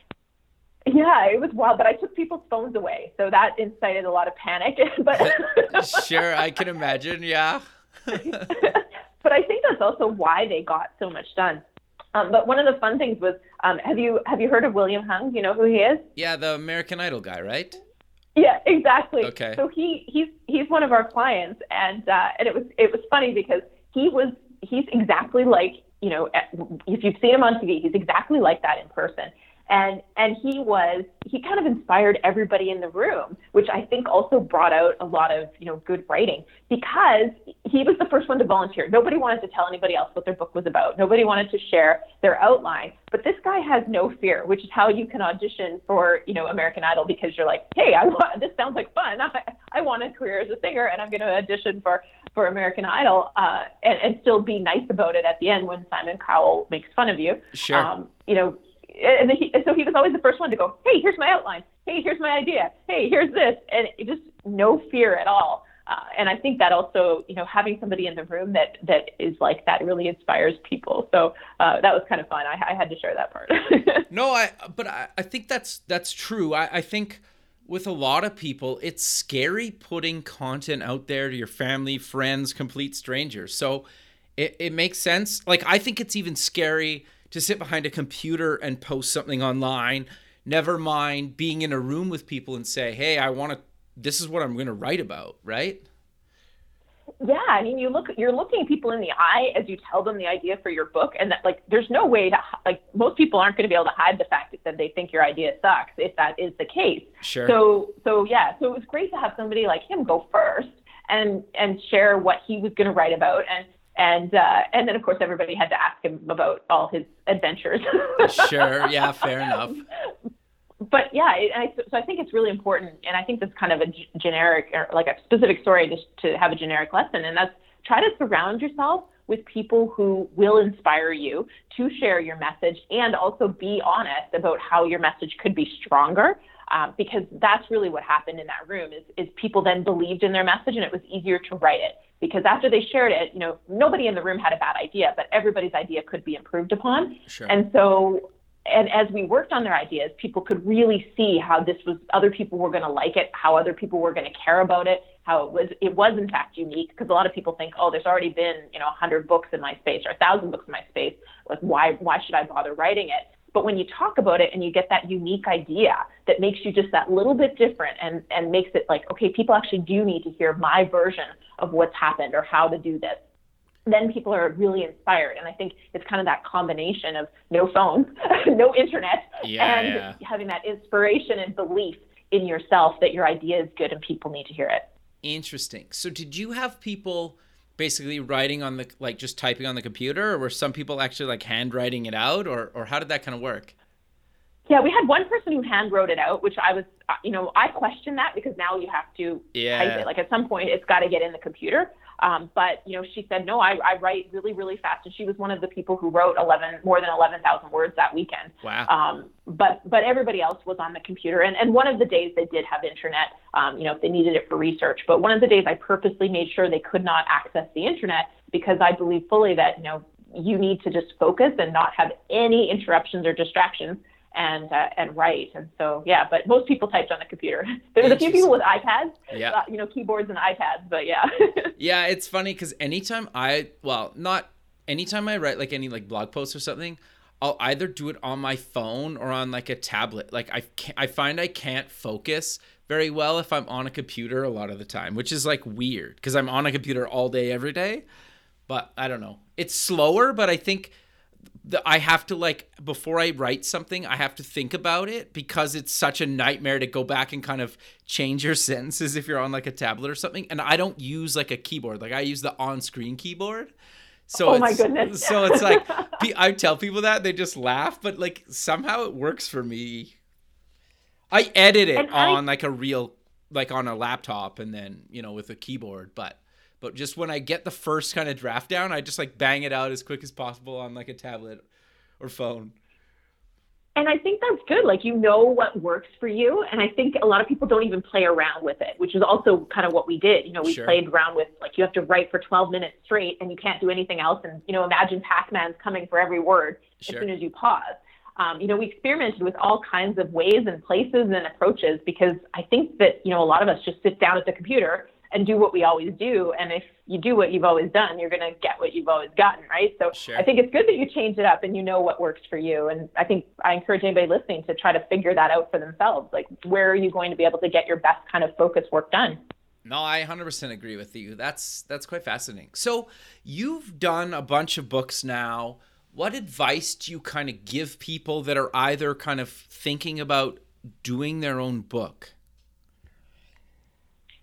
Yeah it was wild but i took people's phones away so that incited a lot of panic but sure i can imagine yeah. But i think that's also why they got so much done um, but one of the fun things was, um, have you have you heard of William Hung? You know who he is? Yeah, the American Idol guy, right? Yeah, exactly. Okay. So he he's he's one of our clients, and uh, and it was it was funny because he was he's exactly like you know if you've seen him on TV, he's exactly like that in person and and he was he kind of inspired everybody in the room which i think also brought out a lot of you know good writing because he was the first one to volunteer. Nobody wanted to tell anybody else what their book was about. Nobody wanted to share their outline. But this guy has no fear which is how you can audition for you know american idol because you're like hey i want this sounds like fun. I, I want a career as a singer and i'm going to audition for for american idol uh, and, and still be nice about it at the end when simon cowell makes fun of you. Sure. Um, you know and he, so he was always the first one to go, hey, here's my outline. Hey, here's my idea. Hey, here's this, and just no fear at all. Uh, and I think that also, you know, having somebody in the room that that is like that really inspires people. So uh, that was kind of fun. I, I had to share that part. no, I but I, I think that's that's true. I, I think with a lot of people, it's scary putting content out there to your family, friends, complete strangers. So it, it makes sense. Like I think it's even scary to sit behind a computer and post something online. Never mind being in a room with people and say, "Hey, I want to. This is what I'm going to write about." Right? yeah, I mean, you look, you're looking people in the eye as you tell them the idea for your book, and that like, there's no way to like, most people aren't going to be able to hide the fact that they think your idea sucks if that is the case. Sure. So, so yeah, so it was great to have somebody like him go first and and share what he was going to write about, and and uh, and then of course everybody had to ask him about all his adventures. sure. Yeah. Fair enough. But yeah, it, I, so I think it's really important, and I think that's kind of a g- generic or like a specific story just to have a generic lesson, and that's try to surround yourself with people who will inspire you to share your message and also be honest about how your message could be stronger. Um, because that's really what happened in that room is, is people then believed in their message and it was easier to write it because after they shared it, you know, nobody in the room had a bad idea, but everybody's idea could be improved upon. Sure. And so, and as we worked on their ideas, people could really see how this was, other people were going to like it, how other people were going to care about it, how it was, it was in fact unique. Because a lot of people think, oh, there's already been, you know, 100 books in my space or 1,000 books in my space. Like, why, why should I bother writing it? But when you talk about it and you get that unique idea that makes you just that little bit different and, and makes it like, okay, people actually do need to hear my version of what's happened or how to do this, then people are really inspired. And I think it's kind of that combination of no phone, no internet, yeah, and yeah. having that inspiration and belief in yourself that your idea is good and people need to hear it. Interesting. So did you have people basically writing on the like just typing on the computer or were some people actually like handwriting it out or or how did that kind of work? Yeah, we had one person who hand wrote it out, which I was, uh, you know, I question that because now you have to Yeah. type it. Like at some point, it's got to get in the computer. Um, but you know, she said, no, I, I write really, really fast, and she was one of the people who wrote 11, more than 11,000 words that weekend. Wow. Um, but but everybody else was on the computer, and and one of the days they did have internet, um, you know, if they needed it for research. But one of the days I purposely made sure they could not access the internet because I believe fully that you know you need to just focus and not have any interruptions or distractions and uh, and write. And so yeah, but most people typed on the computer. There was a few people with iPads, Yeah. uh, you know, keyboards and iPads, but yeah. Yeah, it's funny because anytime I, well, not anytime I write like any like blog posts or something, I'll either do it on my phone or on like a tablet. Like I, can't, I find I can't focus very well if I'm on a computer a lot of the time, which is like weird because I'm on a computer all day every day. But I don't know. It's slower, but I think the, I have to like before I write something, I have to think about it because it's such a nightmare to go back and kind of change your sentences if you're on like a tablet or something. And I don't use like a keyboard; like I use the on-screen keyboard. So Oh my it's- goodness. So it's like I tell people that they just laugh, but like somehow it works for me. I edit it And I- on like a real, like on a laptop, and then you know with a keyboard, but. But just when I get the first kind of draft down, I just like bang it out as quick as possible on like a tablet or phone. And I think that's good. Like you know what works for you, and I think a lot of people don't even play around with it, which is also kind of what we did. You know, we Sure. played around with like you have to write for 12 minutes straight, and you can't do anything else. And you know, imagine Pac-Man's coming for every word Sure. as soon as you pause. Um, you know, we experimented with all kinds of ways and places and approaches because I think that you know a lot of us just sit down at the computer and do what we always do. And if you do what you've always done, you're going to get what you've always gotten, right? So Sure. I think it's good that you change it up and you know what works for you. And I think I encourage anybody listening to try to figure that out for themselves. Like, where are you going to be able to get your best kind of focus work done? No, I 100% agree with you. That's that's quite fascinating. So, you've done a bunch of books now. What advice do you kind of give people that are either kind of thinking about doing their own book?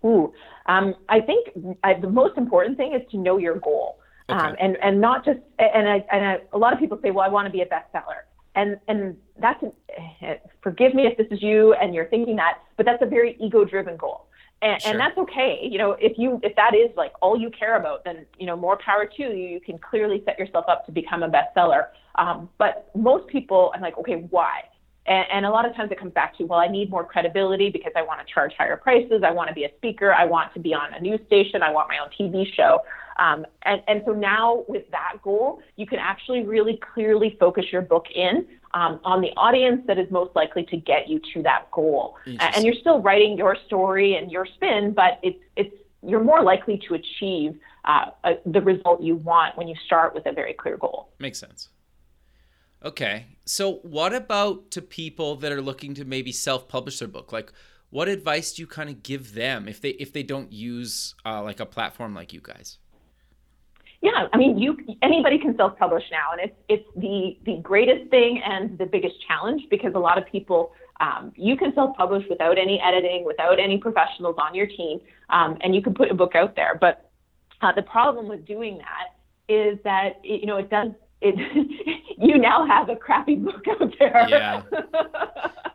Ooh, um, I think I, the most important thing is to know your goal, um, and and not just and I, and I, a lot of people say, well, I want to be a bestseller, and and that's an, forgive me if this is you and you're thinking that, but that's a very ego-driven goal. And, Sure. and that's okay. You know, if you if that is like all you care about, then you know more power to you. You can clearly set yourself up to become a bestseller. Um, but most people, I'm like, okay, why? And, and a lot of times it comes back to, well, I need more credibility because I want to charge higher prices. I want to be a speaker. I want to be on a news station. I want my own TV show. Um, and, and so now with that goal, you can actually really clearly focus your book in um, on the audience that is most likely to get you to that goal. And you're still writing your story and your spin, but it's, it's, you're more likely to achieve uh, uh, the result you want when you start with a very clear goal. Makes sense. Okay. So, what about to people that are looking to maybe self publish their book? Like, what advice do you kind of give them if they if they don't use uh, like a platform like you guys? Yeah, I mean, you anybody can self-publish now, and it's it's the the greatest thing and the biggest challenge because a lot of people um, you can self-publish without any editing, without any professionals on your team, um, and you can put a book out there. But uh, the problem with doing that is that it, you know it does it. you now have a crappy book out there. Yeah.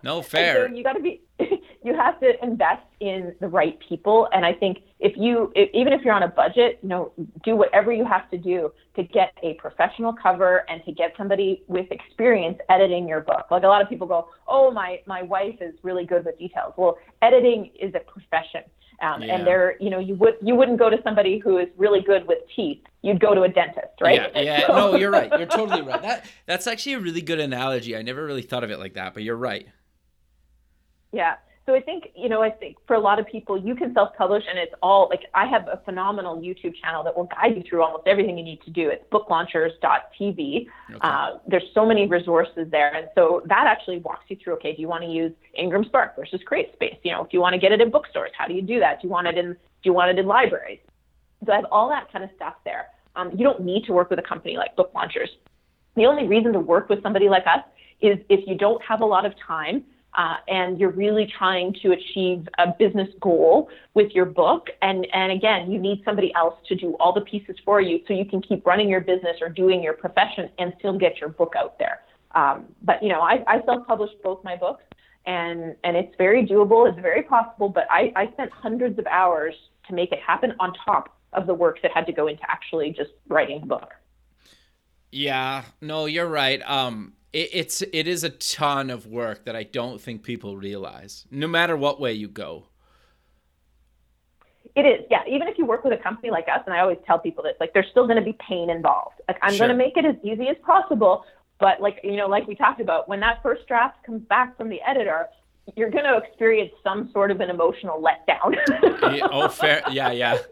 No fair. So you got to be you have to invest in the right people. And I think if you, if, even if you're on a budget, you know, do whatever you have to do to get a professional cover and to get somebody with experience editing your book. Like a lot of people go, oh, my, my wife is really good with details. Well, editing is a profession. Um, yeah. And there, you know, you would you wouldn't go to somebody who is really good with teeth. You'd go to a dentist, right? Yeah, yeah. no, you're right. You're totally right. That that's actually a really good analogy. I never really thought of it like that, but you're right. Yeah. So I think, you know, I think for a lot of people, you can self-publish and it's all like I have a phenomenal YouTube channel that will guide you through almost everything you need to do. It's booklaunchers.tv. Okay. Uh, there's so many resources there. And so that actually walks you through, okay, do you want to use Ingram Spark versus CreateSpace? You know, if you want to get it in bookstores, how do you do that? Do you want it in, do you want it in libraries? So I have all that kind of stuff there. Um, you don't need to work with a company like Book Launchers. The only reason to work with somebody like us is if you don't have a lot of time uh, and you're really trying to achieve a business goal with your book. And, and again, you need somebody else to do all the pieces for you so you can keep running your business or doing your profession and still get your book out there. Um, but, you know, I, I self-published both my books and, and it's very doable. It's very possible, but I, I spent hundreds of hours to make it happen on top of the work that had to go into actually just writing the book. Yeah, no, you're right. Um, it, it's it is a ton of work that I don't think people realize. No matter what way you go. It is, yeah. Even if you work with a company like us, and I always tell people this, like there's still going to be pain involved. Like I'm sure. going to make it as easy as possible, but like you know, like we talked about, when that first draft comes back from the editor, you're going to experience some sort of an emotional letdown. yeah, oh, fair. Yeah, yeah.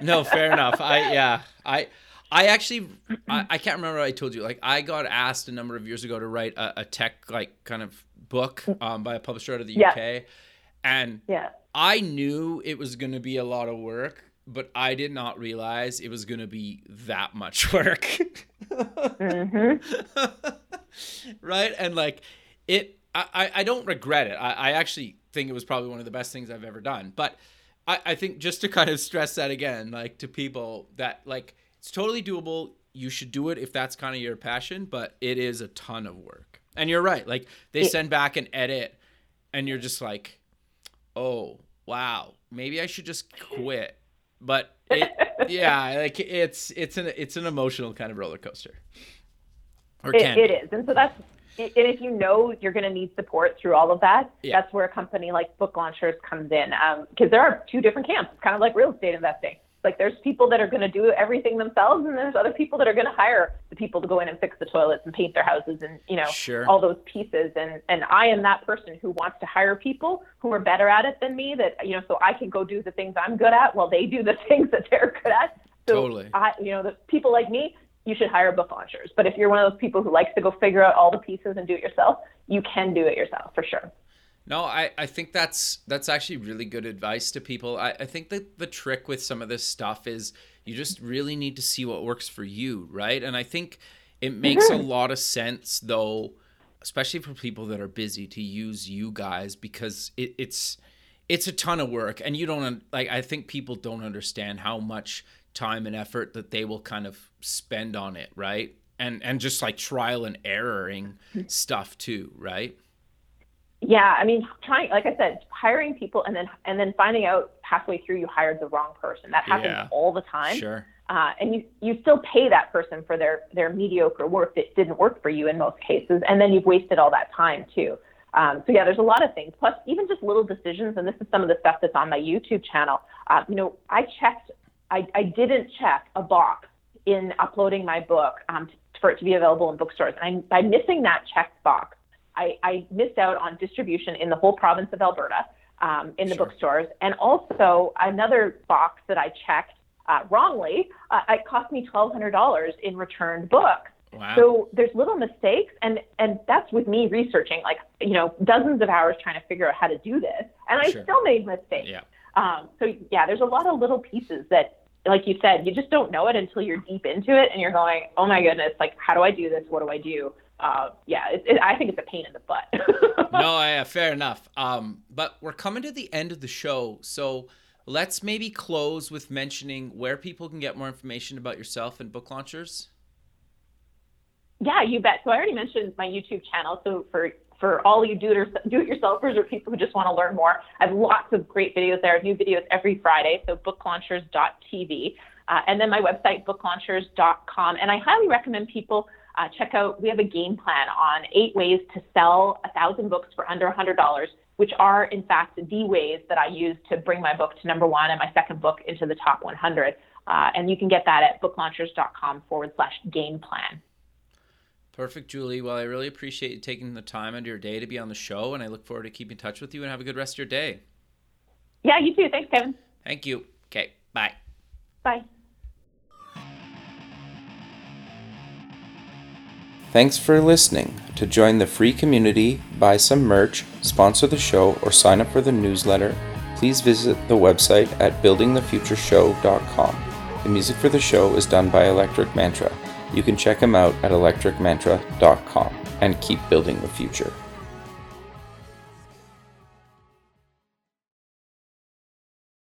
No, fair enough. I yeah, I I actually, I, I, can't remember I told you. Like, I got asked a number of years ago to write a, a tech like kind of book um, by a publisher out of the yeah. UK, and yeah. I knew it was going to be a lot of work, but I did not realize it was going to be that much work. mm-hmm. right, and like it, I, I don't regret it. I, I actually think it was probably one of the best things I've ever done. But I, I think just to kind of stress that again, like to people that like it's totally doable. You should do it if that's kind of your passion, but it is a ton of work. And you're right. Like they send back an edit and you're just like, "Oh, wow. Maybe I should just quit." But it, yeah, like it's it's an it's an emotional kind of roller coaster. Or it, it is. And so that's and if you know you're going to need support through all of that, yeah. that's where a company like Book Launchers comes in. Because um, there are two different camps. It's kind of like real estate investing. Like there's people that are going to do everything themselves, and there's other people that are going to hire the people to go in and fix the toilets and paint their houses and you know sure. all those pieces. And and I am that person who wants to hire people who are better at it than me. That you know, so I can go do the things I'm good at while they do the things that they're good at. So totally. I, you know, the people like me, you should hire book launchers. But if you're one of those people who likes to go figure out all the pieces and do it yourself, you can do it yourself for sure. No, I, I think that's that's actually really good advice to people. I, I think that the trick with some of this stuff is you just really need to see what works for you, right? And I think it makes mm-hmm. a lot of sense though, especially for people that are busy to use you guys because it, it's it's a ton of work and you don't like I think people don't understand how much time and effort that they will kind of spend on it, right? And and just like trial and erroring mm-hmm. stuff too, right? Yeah i mean trying like i said hiring people and then and then finding out halfway through you hired the wrong person. That happens yeah. all the time. sure. Uh, and you you still pay that person for their their mediocre work that didn't work for you in most cases and then you've wasted all that time too. Um, so yeah there's a lot of things. Plus even just little decisions and this is some of the stuff that's on my youtube channel. Uh, you know i checked I, I didn't check a box in uploading my book um, for it to be available in bookstores. And I, by missing that checked box I, I missed out on distribution in the whole province of Alberta um, in the sure. bookstores. And also another box that I checked uh, wrongly, uh, it cost me $1,200 in returned books. Wow. So there's little mistakes, and and that's with me researching like you know dozens of hours trying to figure out how to do this, and I sure. still made mistakes. Yeah. Um, so yeah, there's a lot of little pieces that, like you said, you just don't know it until you're deep into it, and you're going, oh my goodness, like how do I do this? What do I do? Uh, yeah, it, it, I think it's a pain in the butt. no, yeah, fair enough. Um, but we're coming to the end of the show, so let's maybe close with mentioning where people can get more information about yourself and book launchers. Yeah, you bet. So I already mentioned my YouTube channel. So for for all you do it yourselfers or people who just want to learn more, I have lots of great videos there. I have new videos every Friday. So booklaunchers.tv. Uh, and then my website, booklaunchers.com. And I highly recommend people uh, check out, we have a game plan on eight ways to sell a thousand books for under a $100, which are in fact the ways that I use to bring my book to number one and my second book into the top 100. Uh, and you can get that at booklaunchers.com forward slash game plan. Perfect, Julie. Well, I really appreciate you taking the time out of your day to be on the show, and I look forward to keeping in touch with you and have a good rest of your day. Yeah, you too. Thanks, Kevin. Thank you. Okay, bye. Bye. Thanks for listening. To join the free community, buy some merch, sponsor the show, or sign up for the newsletter, please visit the website at buildingthefutureshow.com. The music for the show is done by Electric Mantra. You can check them out at electricmantra.com and keep building the future.